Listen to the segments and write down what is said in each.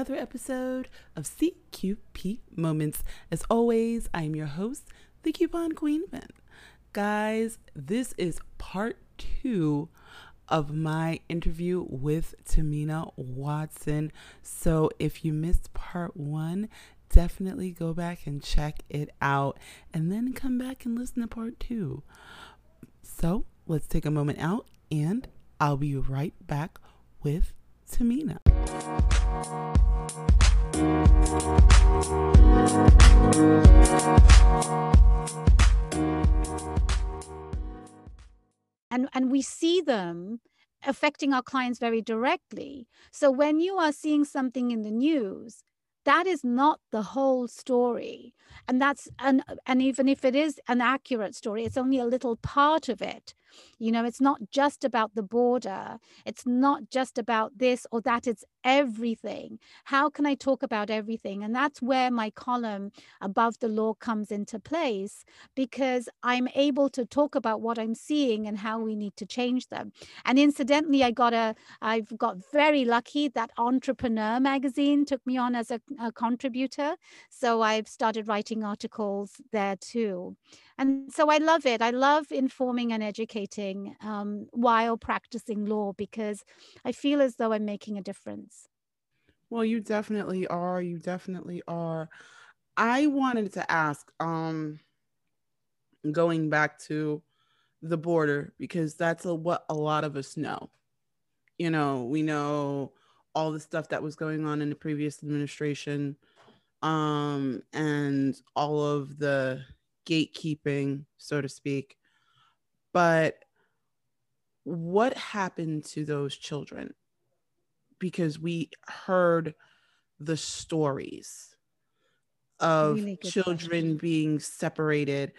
another episode of CQP Moments. As always, I am your host, the Coupon Queen man. Guys, this is part two of my interview with Tahmina Watson. So if you missed part one, definitely go back and check it out and then come back and listen to part two. So let's take a moment out and I'll be right back with Tahmina. And, and we see them affecting our clients very directly. So when you are seeing something in the news, that is not the whole story and that's and and even if it is an accurate story it's only a little part of it you know it's not just about the border it's not just about this or that it's everything. How can i talk about everything? And that's where my column above the law comes into place because i'm able to talk about what i'm seeing and how we need to change them. And incidentally i got a i've got very lucky that entrepreneur magazine took me on as a, a contributor. So i've started writing articles there too and so I love it. I love informing and educating um, while practicing law because I feel as though I'm making a difference. Well, you definitely are. You definitely are. I wanted to ask, um, going back to the border, because that's a, what a lot of us know. You know, we know all the stuff that was going on in the previous administration um, and all of the gatekeeping, so to speak. But what happened to those children? Because we heard the stories of really children question. being separated.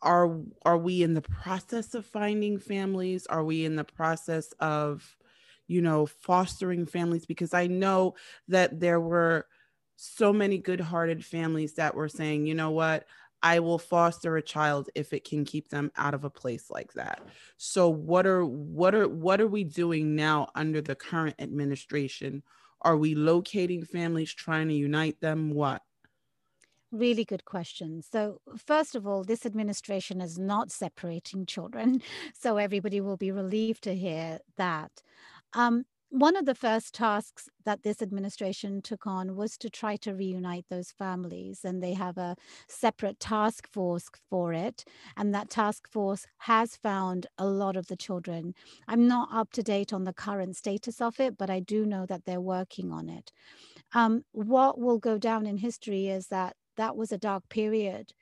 Are are we in the process of finding families? Are we in the process of, you know, fostering families? Because I know that there were so many good-hearted families that were saying, you know what, I will foster a child if it can keep them out of a place like that. So what are what are what are we doing now under the current administration? Are we locating families trying to unite them? What? Really good question. So, first of all, this administration is not separating children. So, everybody will be relieved to hear that. Um, one of the first tasks that this administration took on was to try to reunite those families and they have a separate task force for it and that task force has found a lot of the children. I'm not up to date on the current status of it but i do know that they're working on it. Um, what will go down in history is that that was a dark period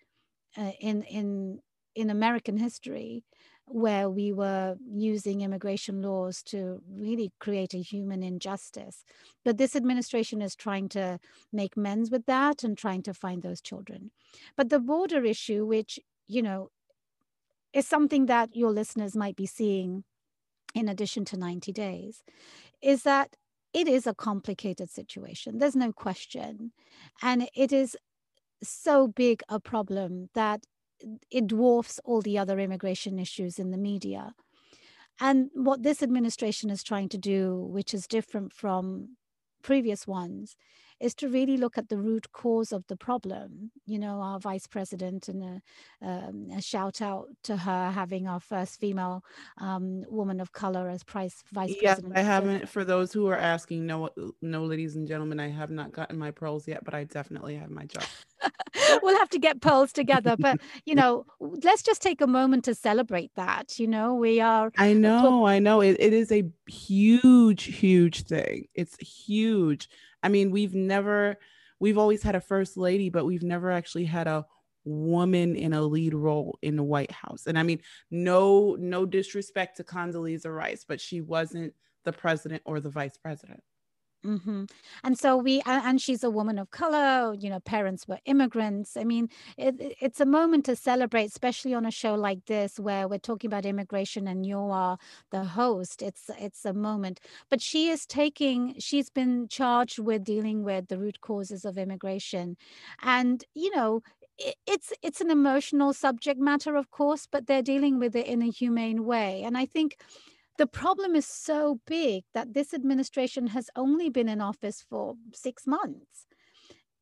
uh, in in in american history where we were using immigration laws to really create a human injustice. But this administration is trying to make amends with that and trying to find those children. But the border issue, which, you know, is something that your listeners might be seeing in addition to 90 days, is that it is a complicated situation. There's no question. And it is so big a problem that it dwarfs all the other immigration issues in the media. And what this administration is trying to do, which is different from previous ones, is to really look at the root cause of the problem. You know, our vice president, and a, um, a shout out to her having our first female um, woman of color as price vice yes, president. I haven't. For those who are asking, no, no, ladies and gentlemen, I have not gotten my pearls yet, but I definitely have my job. we'll have to get pearls together, but you know, let's just take a moment to celebrate that. You know, we are. I know, I know. It, it is a huge, huge thing. It's huge I mean, we've never, we've always had a first lady, but we've never actually had a woman in a lead role in the White House. And I mean, no, no disrespect to Condoleezza Rice, but she wasn't the president or the vice president. Mm-hmm. And so we, and she's a woman of color, you know, parents were immigrants. I mean, it, it's a moment to celebrate, especially on a show like this where we're talking about immigration and you are the host. It's, it's a moment. But she is taking, she's been charged with dealing with the root causes of immigration. And, you know, it's it's an emotional subject matter of course but they're dealing with it in a humane way and i think the problem is so big that this administration has only been in office for six months.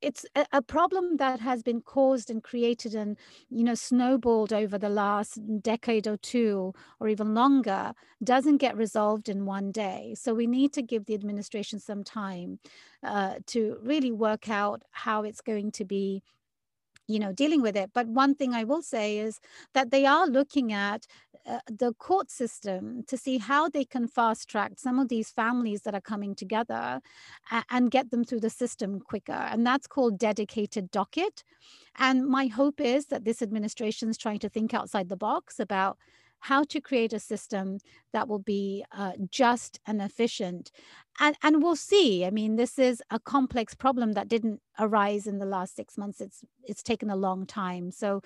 It's a, problem that has been caused and created and you know snowballed over the last decade or two or even longer doesn't get resolved in one day. So we need to give the administration some time uh, to really work out how it's going to be you know dealing with it. But one thing i will say is that they are looking at uh, the court system to see how they can fast track some of these families that are coming together and, and get them through the system quicker. And that's called dedicated docket. And my hope is that this administration is trying to think outside the box about how to create a system that will be uh, just and efficient. And, and we'll see. I mean, this is a complex problem that didn't arise in the last six months. It's it's taken a long time. So,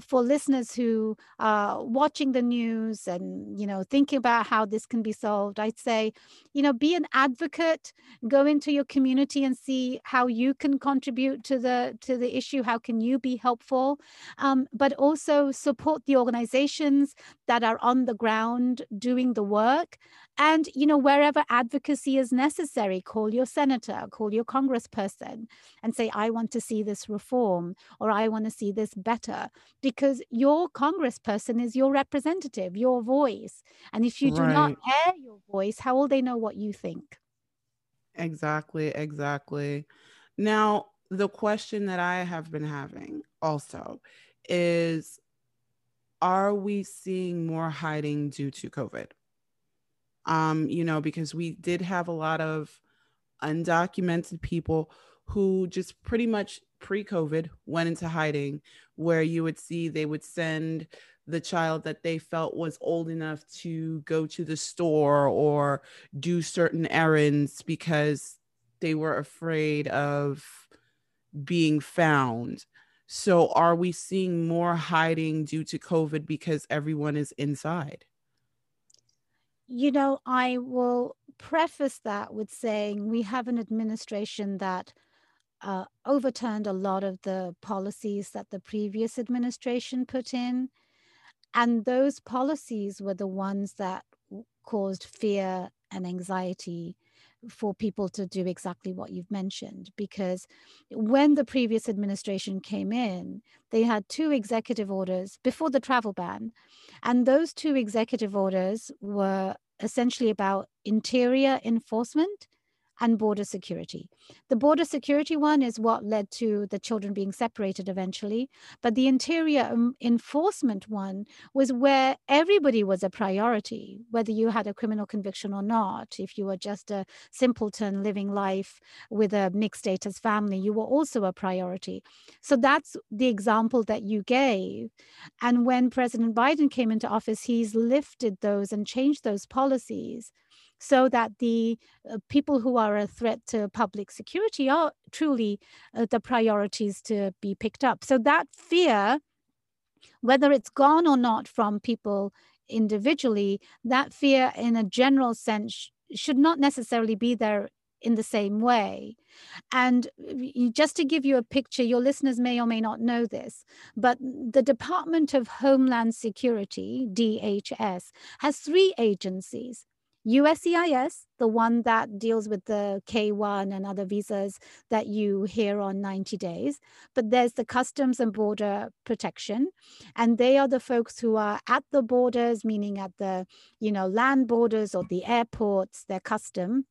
for listeners who are watching the news and you know thinking about how this can be solved, I'd say, you know, be an advocate. Go into your community and see how you can contribute to the to the issue. How can you be helpful? Um, but also support the organizations that are on the ground doing the work and, you know, wherever advocacy is necessary, call your senator, call your congressperson and say, I want to see this reform or I want to see this better because your congressperson is your representative, your voice. And if you do right. not air your voice, how will they know what you think? Exactly, exactly. Now, the question that I have been having also is Are we seeing more hiding due to COVID? um, you know, because we did have a lot of undocumented people who just pretty much pre COVID went into hiding, where you would see they would send the child that they felt was old enough to go to the store or do certain errands because they were afraid of being found. So, are we seeing more hiding due to COVID because everyone is inside? you know, I will preface that with saying we have an administration that uh, overturned a lot of the policies that the previous administration put in. And those policies were the ones that caused fear and anxiety for people to do exactly what you've mentioned. Because when the previous administration came in, they had two executive orders before the travel ban. And those two executive orders were essentially about interior enforcement and border security. The border security one is what led to the children being separated eventually, but the interior um, enforcement one was where everybody was a priority, whether you had a criminal conviction or not. If you were just a simpleton living life with a mixed status family, you were also a priority. So that's the example that you gave. And when President Biden came into office, he's lifted those and changed those policies so that the uh, people who are a threat to public security are truly uh, the priorities to be picked up. So that fear, whether it's gone or not from people individually, that fear in a general sense should not necessarily be there in the same way. And just to give you a picture, your listeners may or may not know this, but the Department of Homeland Security, DHS, has three agencies USCIS, the one that deals with the K1 and other visas that you hear on 90 days, but there's the Customs and Border Protection, and they are the folks who are at the borders, meaning at the you know land borders or the airports, their custom.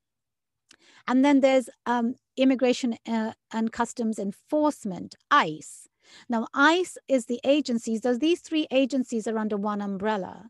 And then there's um, Immigration uh, and Customs Enforcement, ICE. Now, ICE is the agencies, so these three agencies are under one umbrella.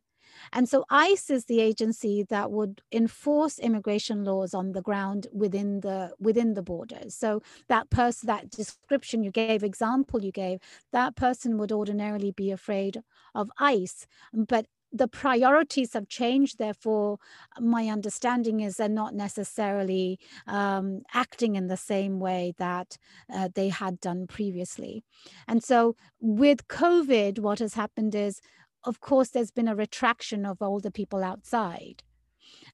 And so ICE is the agency that would enforce immigration laws on the ground within the within the borders. So that person, that description you gave, example you gave, that person would ordinarily be afraid of ICE. But the priorities have changed. Therefore, my understanding is they're not necessarily um, acting in the same way that uh, they had done previously. And so, with COVID, what has happened is of course, there's been a retraction of older people outside.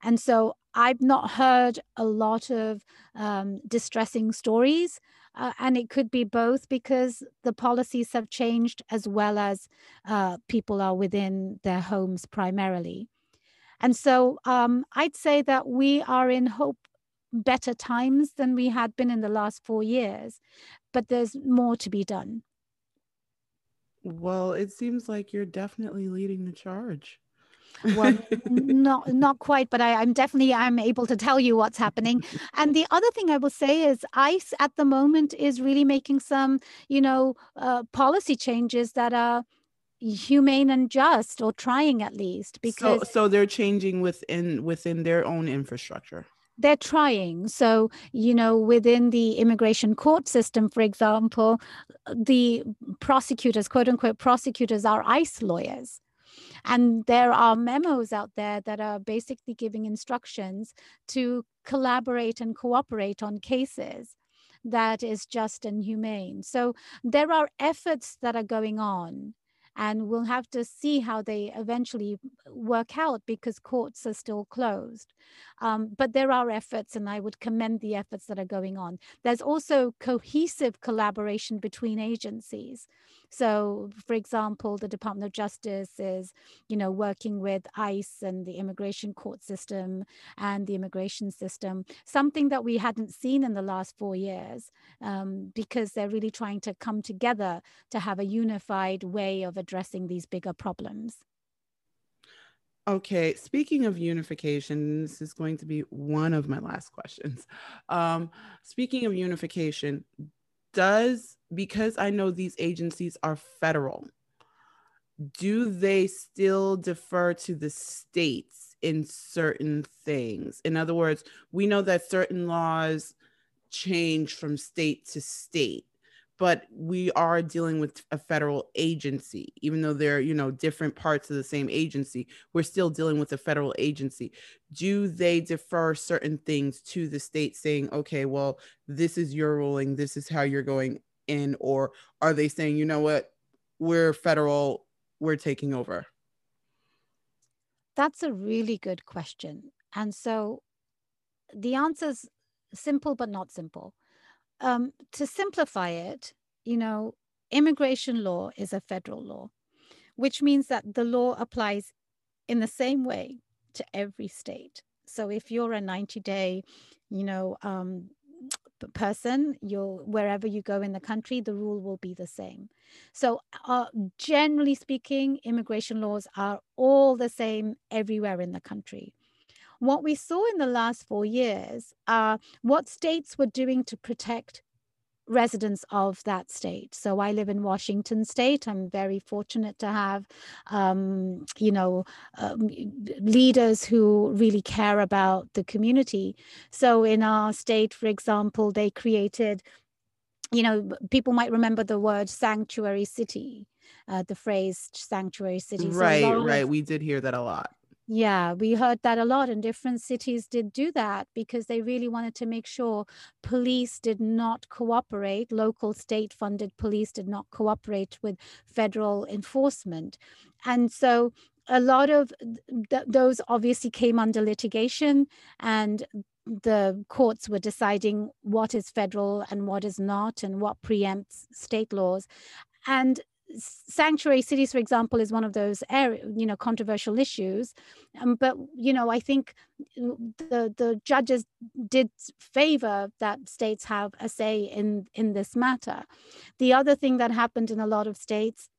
And so I've not heard a lot of um, distressing stories. Uh, and it could be both because the policies have changed as well as uh, people are within their homes primarily. And so um, I'd say that we are in hope better times than we had been in the last four years, but there's more to be done. Well, it seems like you're definitely leading the charge. well not not quite but I, i'm definitely i'm able to tell you what's happening and the other thing i will say is ice at the moment is really making some you know uh, policy changes that are humane and just or trying at least because so, so they're changing within within their own infrastructure they're trying. So, you know, within the immigration court system, for example, the prosecutors, quote unquote, prosecutors are ICE lawyers. And there are memos out there that are basically giving instructions to collaborate and cooperate on cases that is just and humane. So there are efforts that are going on and we'll have to see how they eventually work out because courts are still closed. Um, but there are efforts, and I would commend the efforts that are going on. There's also cohesive collaboration between agencies. So, for example, the Department of Justice is, you know, working with ICE and the immigration court system and the immigration system, something that we hadn't seen in the last four years, um, because they're really trying to come together to have a unified way of addressing these bigger problems. Okay, speaking of unification, this is going to be one of my last questions. Um, speaking of unification, does because I know these agencies are federal, do they still defer to the states in certain things? In other words, we know that certain laws change from state to state but we are dealing with a federal agency even though they're you know different parts of the same agency we're still dealing with a federal agency. Do they defer certain things to the state saying okay well this is your ruling this is how you're going in or are they saying you know what? We're federal we're taking over that's a really good question. And so the answer is simple but not simple um, to simplify it, you know, immigration law is a federal law, which means that the law applies in the same way to every state. So if you're a 90 day, you know, um, person you'll wherever you go in the country the rule will be the same so uh, generally speaking immigration laws are all the same everywhere in the country what we saw in the last four years are what states were doing to protect residents of that state. So I live in Washington state. I'm very fortunate to have, um, you know, um, leaders who really care about the community. So in our state, for example, they created, you know, people might remember the word sanctuary city, uh, the phrase sanctuary city. Right, so right. Of, we did hear that a lot. Yeah, we heard that a lot, and different cities did do that because they really wanted to make sure police did not cooperate, local state funded police did not cooperate with federal enforcement. And so a lot of th- those obviously came under litigation, and the courts were deciding what is federal and what is not, and what preempts state laws. And sanctuary cities for example is one of those you know controversial issues um, but you know i think the the judges did favor that states have a say in in this matter the other thing that happened in a lot of states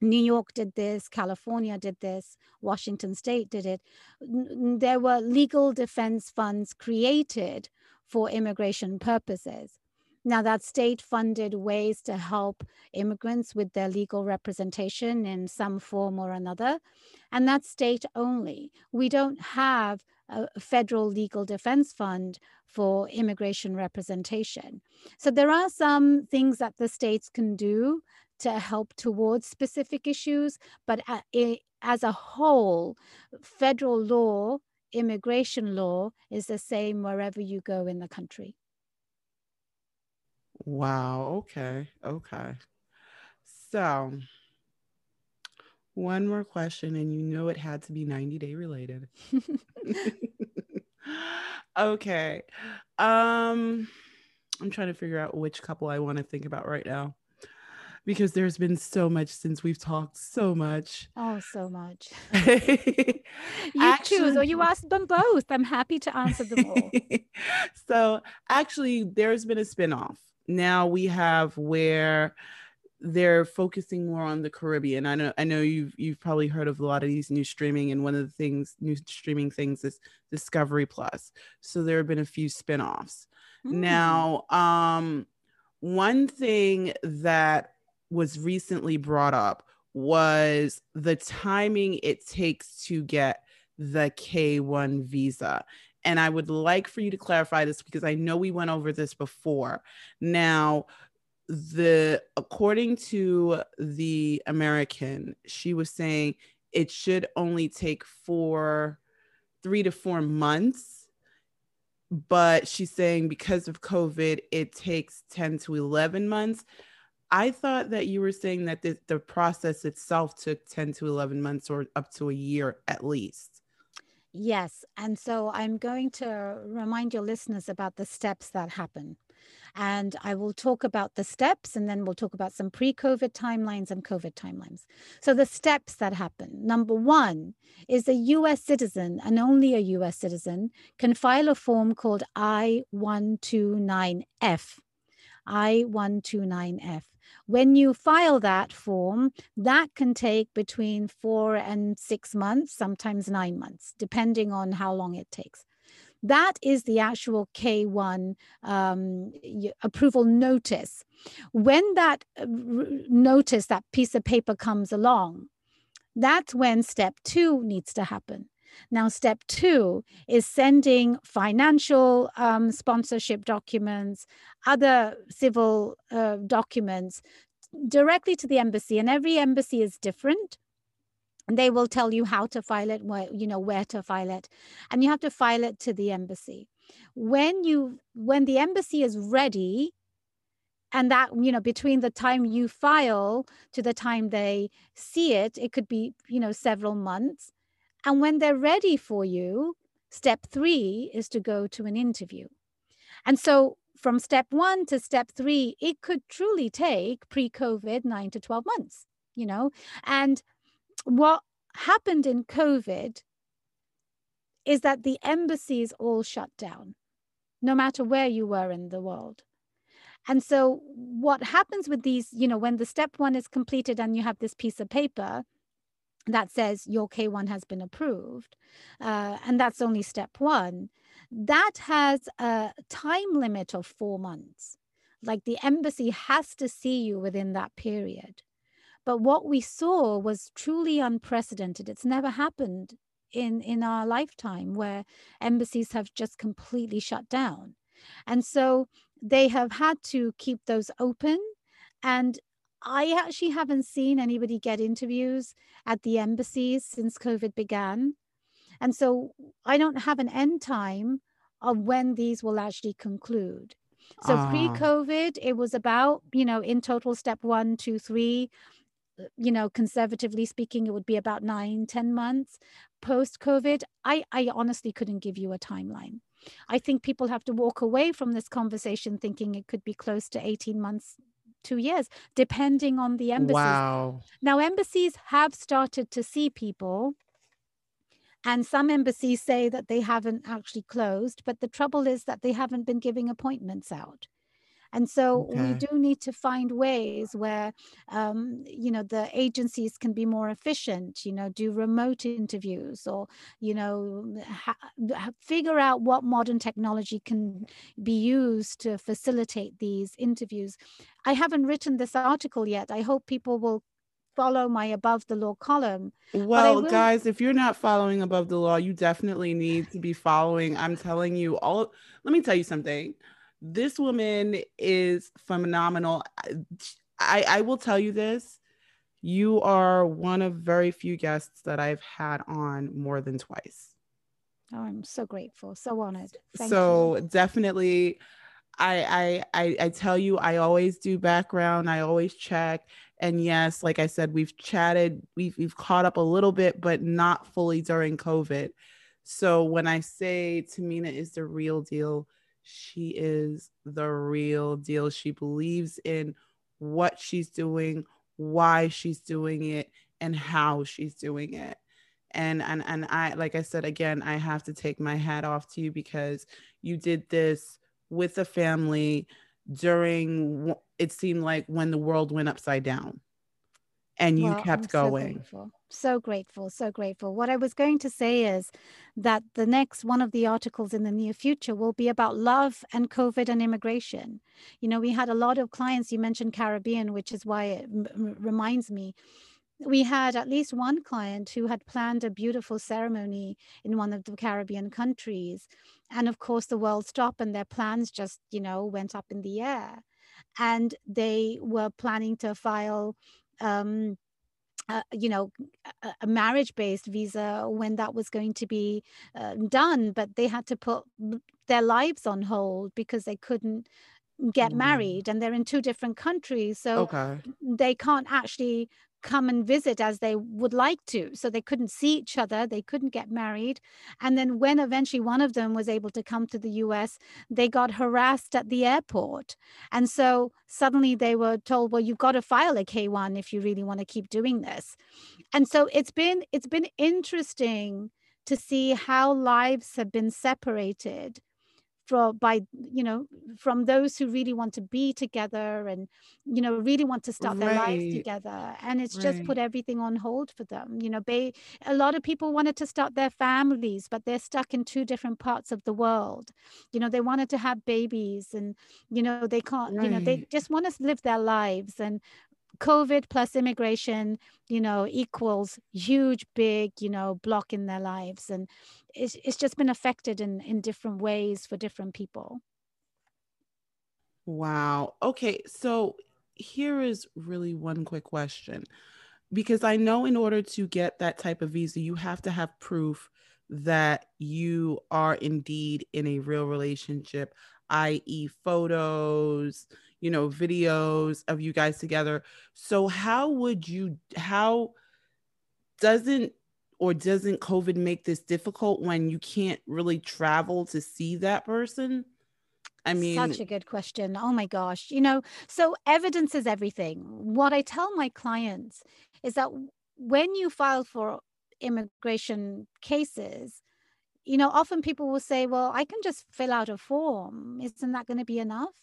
New York did this, California did this, Washington state did it. There were legal defense funds created for immigration purposes. Now, that state funded ways to help immigrants with their legal representation in some form or another, and that's state only. We don't have a federal legal defense fund for immigration representation. So, there are some things that the states can do to help towards specific issues, but as a whole, federal law, immigration law is the same wherever you go in the country. Wow. Okay. Okay. So, one more question, and you know it had to be 90 day related. okay. Um, I'm trying to figure out which couple I want to think about right now. because there's been so much since we've talked so much. Oh, so much. you actually, choose or you ask them both. I'm happy to answer them all. so actually there's been a spinoff. Now we have where they're focusing more on the Caribbean. I know I know you've you've probably heard of a lot of these new streaming and one of the things new streaming things is Discovery Plus. So there have been a few spin-offs. Mm. Now, um one thing that was recently brought up was the timing it takes to get the K1 visa. And I would like for you to clarify this because I know we went over this before. Now, the according to the American, she was saying it should only take four, three to four months. But she's saying because of COVID, it takes 10 to 11 months. I thought that you were saying that the, the process itself took 10 to 11 months or up to a year at least. Yes. And so I'm going to remind your listeners about the steps that happen. And I will talk about the steps and then we'll talk about some pre COVID timelines and COVID timelines. So, the steps that happen number one is a US citizen and only a US citizen can file a form called I 129F. I 129F. When you file that form, that can take between four and six months, sometimes nine months, depending on how long it takes. That is the actual K1 um, approval notice. When that uh, notice, that piece of paper comes along, that's when step two needs to happen. Now, step two is sending financial um, sponsorship documents, other civil uh, documents directly to the embassy. And every embassy is different they will tell you how to file it where you know where to file it and you have to file it to the embassy when you when the embassy is ready and that you know between the time you file to the time they see it it could be you know several months and when they're ready for you step 3 is to go to an interview and so from step 1 to step 3 it could truly take pre covid 9 to 12 months you know and what happened in COVID is that the embassies all shut down, no matter where you were in the world. And so, what happens with these, you know, when the step one is completed and you have this piece of paper that says your K1 has been approved, uh, and that's only step one, that has a time limit of four months. Like the embassy has to see you within that period. But what we saw was truly unprecedented. It's never happened in, in our lifetime where embassies have just completely shut down. And so they have had to keep those open. And I actually haven't seen anybody get interviews at the embassies since COVID began. And so I don't have an end time of when these will actually conclude. So uh. pre COVID, it was about, you know, in total, step one, two, three, you know conservatively speaking it would be about nine ten months post covid i i honestly couldn't give you a timeline i think people have to walk away from this conversation thinking it could be close to 18 months two years depending on the embassies wow. now embassies have started to see people and some embassies say that they haven't actually closed but the trouble is that they haven't been giving appointments out and so okay. we do need to find ways where, um, you know, the agencies can be more efficient, you know, do remote interviews or, you know, ha- figure out what modern technology can be used to facilitate these interviews. I haven't written this article yet. I hope people will follow my above the law column. Well, will... guys, if you're not following above the law, you definitely need to be following. I'm telling you all. Let me tell you something this woman is phenomenal. I, I will tell you this. You are one of very few guests that I've had on more than twice. Oh, I'm so grateful, so honored. Thank so you. definitely, I, I I I tell you, I always do background. I always check. And yes, like I said, we've chatted, we've we've caught up a little bit, but not fully during COVID. So when I say Tahmina is the real deal, she is the real deal. She believes in what she's doing, why she's doing it, and how she's doing it. And and and I like I said again, I have to take my hat off to you because you did this with a family during it seemed like when the world went upside down and you well, kept I'm going. So. So grateful, so grateful. What I was going to say is that the next one of the articles in the near future will be about love and COVID and immigration. You know, we had a lot of clients, you mentioned Caribbean, which is why it m- reminds me. We had at least one client who had planned a beautiful ceremony in one of the Caribbean countries. And of course, the world stopped and their plans just, you know, went up in the air. And they were planning to file um, uh, you know, a, marriage based visa when that was going to be uh, done, but they had to put their lives on hold because they couldn't get mm. married and they're in two different countries. So okay. they can't actually come and visit as they would like to. So they couldn't see each other, they couldn't get married. And then when eventually one of them was able to come to the US, they got harassed at the airport. And so suddenly they were told, well, you've got to file a K1 if you really want to keep doing this. And so it's been it's been interesting to see how lives have been separated from by you know from those who really want to be together and you know really want to start their right. lives together and it's right. just put everything on hold for them you know they a lot of people wanted to start their families but they're stuck in two different parts of the world you know they wanted to have babies and you know they can't right. you know they just want to live their lives and COVID plus immigration, you know, equals huge, big, you know, block in their lives. And it's, it's just been affected in, in different ways for different people. Wow. Okay. So here is really one quick question because I know in order to get that type of visa, you have to have proof that you are indeed in a real relationship, i.e., photos, you know, videos of you guys together. So how would you how doesn't or doesn't COVID make this difficult when you can't really travel to see that person? I mean, such a good question. Oh my gosh. You know, so evidence is everything. What I tell my clients is that when you file for immigration cases, you know, often people will say, well, I can just fill out a form. Isn't that going to be enough?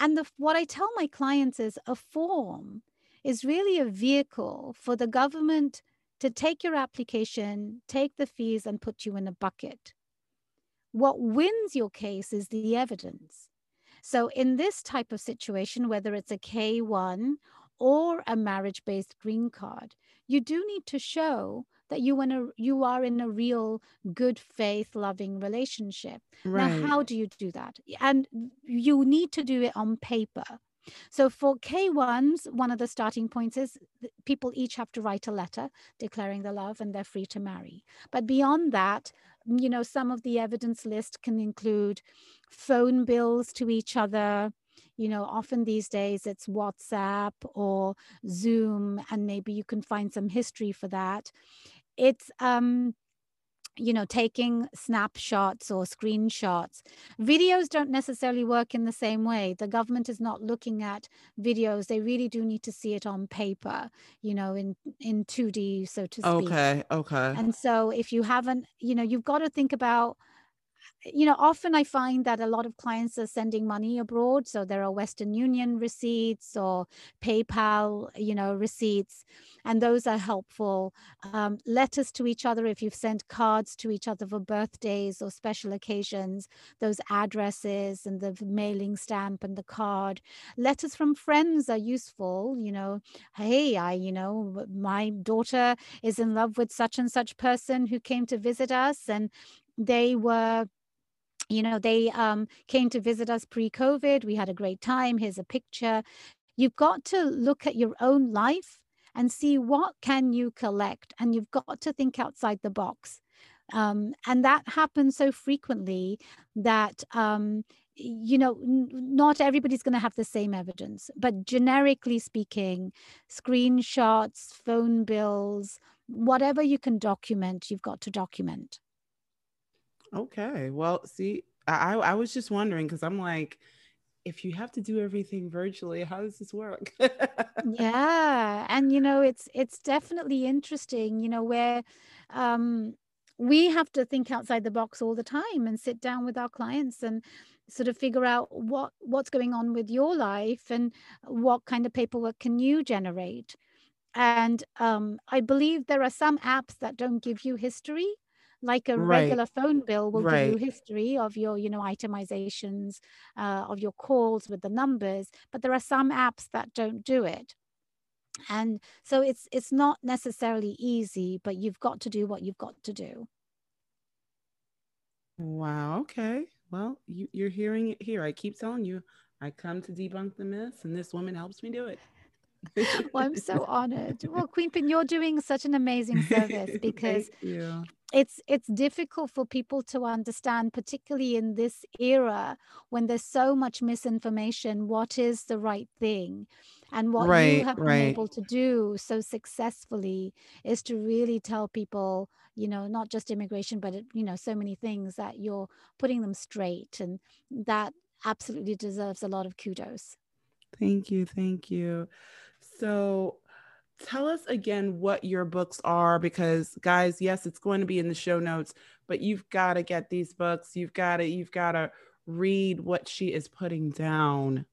And the, what I tell my clients is a form is really a vehicle for the government to take your application, take the fees, and put you in a bucket. What wins your case is the evidence. So, in this type of situation, whether it's a K1 or a marriage based green card, you do need to show that you in a you are in a real good faith loving relationship. Right. now how do you do that? And you need to do it on paper. So for K1s, one of the starting points is people each have to write a letter declaring the love and they're free to marry. But beyond that, mm, you know, some of the evidence list can include phone bills to each other, you know often these days it's whatsapp or zoom and maybe you can find some history for that it's um you know taking snapshots or screenshots. Videos don't necessarily work in the same way. The government is not looking at videos. They really do need to see it on paper you know in in 2d so to speak. Okay okay. And so if you haven't you know you've got to think about you know, often I find that a lot of clients are sending money abroad. So there are Western Union receipts or PayPal, you know, receipts, and those are helpful. Um, letters to each other, if you've sent cards to each other for birthdays or special occasions, those addresses and the mailing stamp and the card. Letters from friends are useful, you know, hey, I, you know, my daughter is in love with such and such person who came to visit us and they were you know they um, came to visit us pre-covid. We had a great time. Here's a picture. You've got to look at your own life and see what can you collect and you've got to think outside the box. Um, and that happens so frequently that um, you know n- not everybody's going to have the same evidence. But generically speaking screenshots phone bills whatever you can document you've got to document Okay. Well, see, I I was just wondering because I'm like, if you have to do everything virtually, how does this work? yeah. And you know, it's it's definitely interesting, you know, where um we have to think outside the box all the time and sit down with our clients and sort of figure out what what's going on with your life and what kind of paperwork can you generate and um, i believe there are some apps that don't give you history like a right. regular phone bill will Right. give you history of your you know itemizations uh, of your calls with the numbers but there are some apps that don't do it and so it's it's not necessarily easy but you've got to do what you've got to do Wow. Okay. Well, you, you're hearing it here. I keep telling you, I come to debunk the myths, and this woman helps me do it. well i'm so honored well queen pin you're doing such an amazing service because Thank you. It's it's difficult for people to understand particularly in this era when there's so much misinformation what is the right thing and what you Right. have been Right. able to do so successfully is to really tell people you know not just immigration but it, you know so many things that you're putting them straight and that absolutely deserves a lot of kudos Thank you. Thank you. So tell us again what your books are because guys, yes, it's going to be in the show notes, but you've got to get these books. You've got to you've got to read what she is putting down.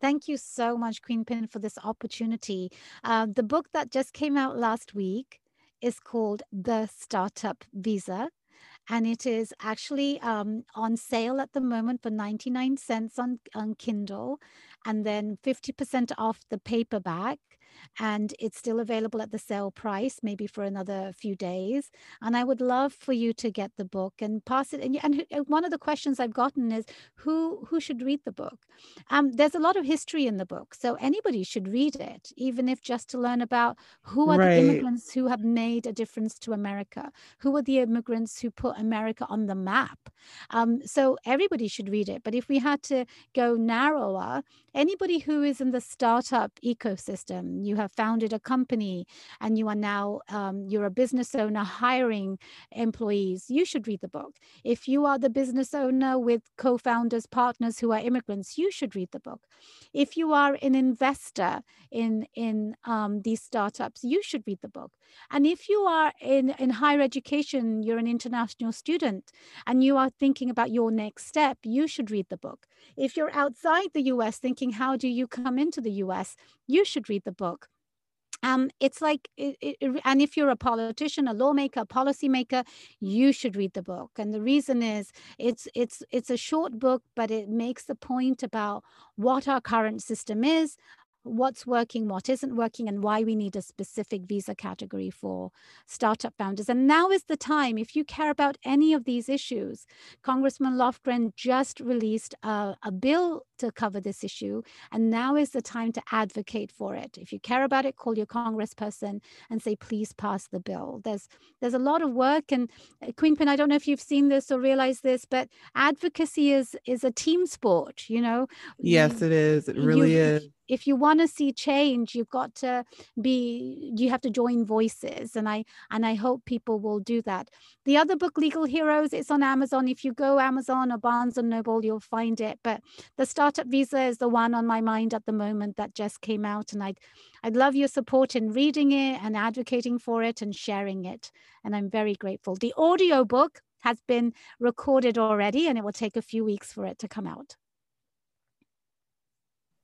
Thank you so much, Queen Pin, for this opportunity. Uh, the book that just came out last week is called The Startup Visa. And it is actually um, on sale at the moment for 99 cents on, on Kindle and then 50% off the paperback. And it's still available at the sale price, maybe for another few days. And I would love for you to get the book and pass it. And, and uh, one of the questions I've gotten is who who should read the book? Um, there's a lot of history in the book, so anybody should read it, even if just to learn about who are the immigrants who have made a difference to America, who are the immigrants who put America on the map. Um, so everybody should read it. But if we had to go narrower, anybody who is in the startup ecosystem, you have founded a company and you are now um, you're a business owner hiring employees, you should read the book. If you are the business owner with co-founders, partners who are immigrants, you should read the book. If you are an investor in in um, these startups, you should read the book. And if you are in in higher education, you're an international student, and you are thinking about your next step, you should read the book. If you're outside the US thinking, how do you come into the US, you should read the book. Um, it's like, it, it, and if you're a politician, a lawmaker, a policymaker, you should read the book. And the reason is, it's it's it's a short book, but it makes the point about what our current system is, what's working, what isn't working, and why we need a specific visa category for startup founders. And now is the time, if you care about any of these issues, Congressman Lofgren just released a, a bill to cover this issue, and now is the time to advocate for it. If you care about it, call your congressperson and say, please pass the bill. There's there's a lot of work, and uh, Queen Pin, I don't know if you've seen this or realized this, but advocacy is is a team sport. You know, Yes, You- it is. It really if- is. If you want to see change you've got to be you have to join voices and i and i hope people will do that. The other book legal heroes it's on amazon. If you go amazon or barnes and noble you'll find it but the startup visa is the one on my mind at the moment that just came out and i'd i'd love your support in reading it and advocating for it and sharing it and i'm very grateful. The audio book has been recorded already and it will take a few weeks for it to come out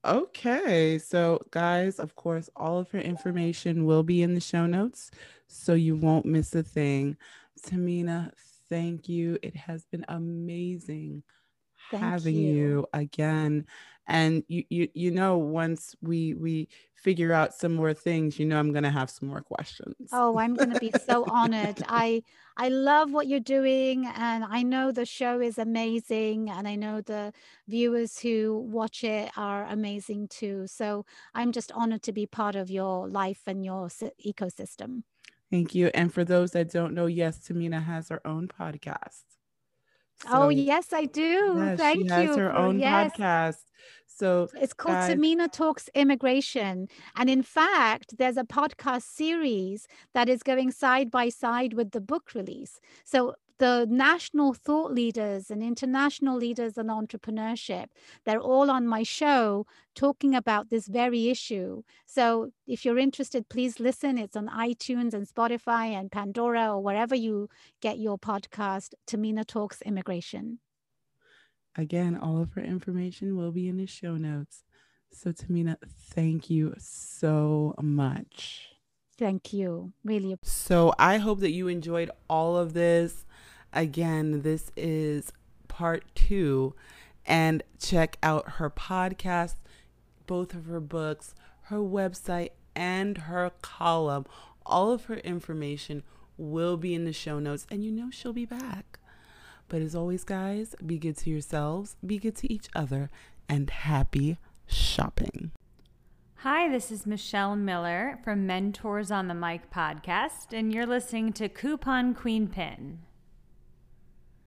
Okay, so guys, of course, all of her information will be in the show notes, so you won't miss a thing. Tahmina, thank you. It has been amazing Thank having you. you again. And you, you, you know, once we we figure out some more things, you know, I'm gonna have some more questions. Oh, I'm going to be so honored. I I love what you're doing and I know the show is amazing and I know the viewers who watch it are amazing too. So I'm just honored to be part of your life and your s- ecosystem. Thank you. And for those that don't know, yes, Tahmina has her own podcast. Oh, yes, I do. yes, Thank she has you. her own yes. podcast. So It's called guys. Tahmina Talks Immigration. And in fact, there's a podcast series that is going side by side with the book release. So the national thought leaders and international leaders in entrepreneurship, they're all on my show talking about this very issue. So if you're interested, please listen. It's on iTunes and Spotify and Pandora or wherever you get your podcast, Tahmina Talks Immigration. Again, all of her information will be in the show notes. So, Tahmina, thank you so much. Thank you. Really. So, I hope that you enjoyed all of this. Again, this is part two. And check out her podcast, both of her books, her website, and her column. All of her information will be in the show notes, and you know she'll be back. But as always, guys, be good to yourselves, be good to each other, and happy shopping. Hi, this is Michelle Miller from Mentors on the Mic podcast, and you're listening to Coupon Queen Pin.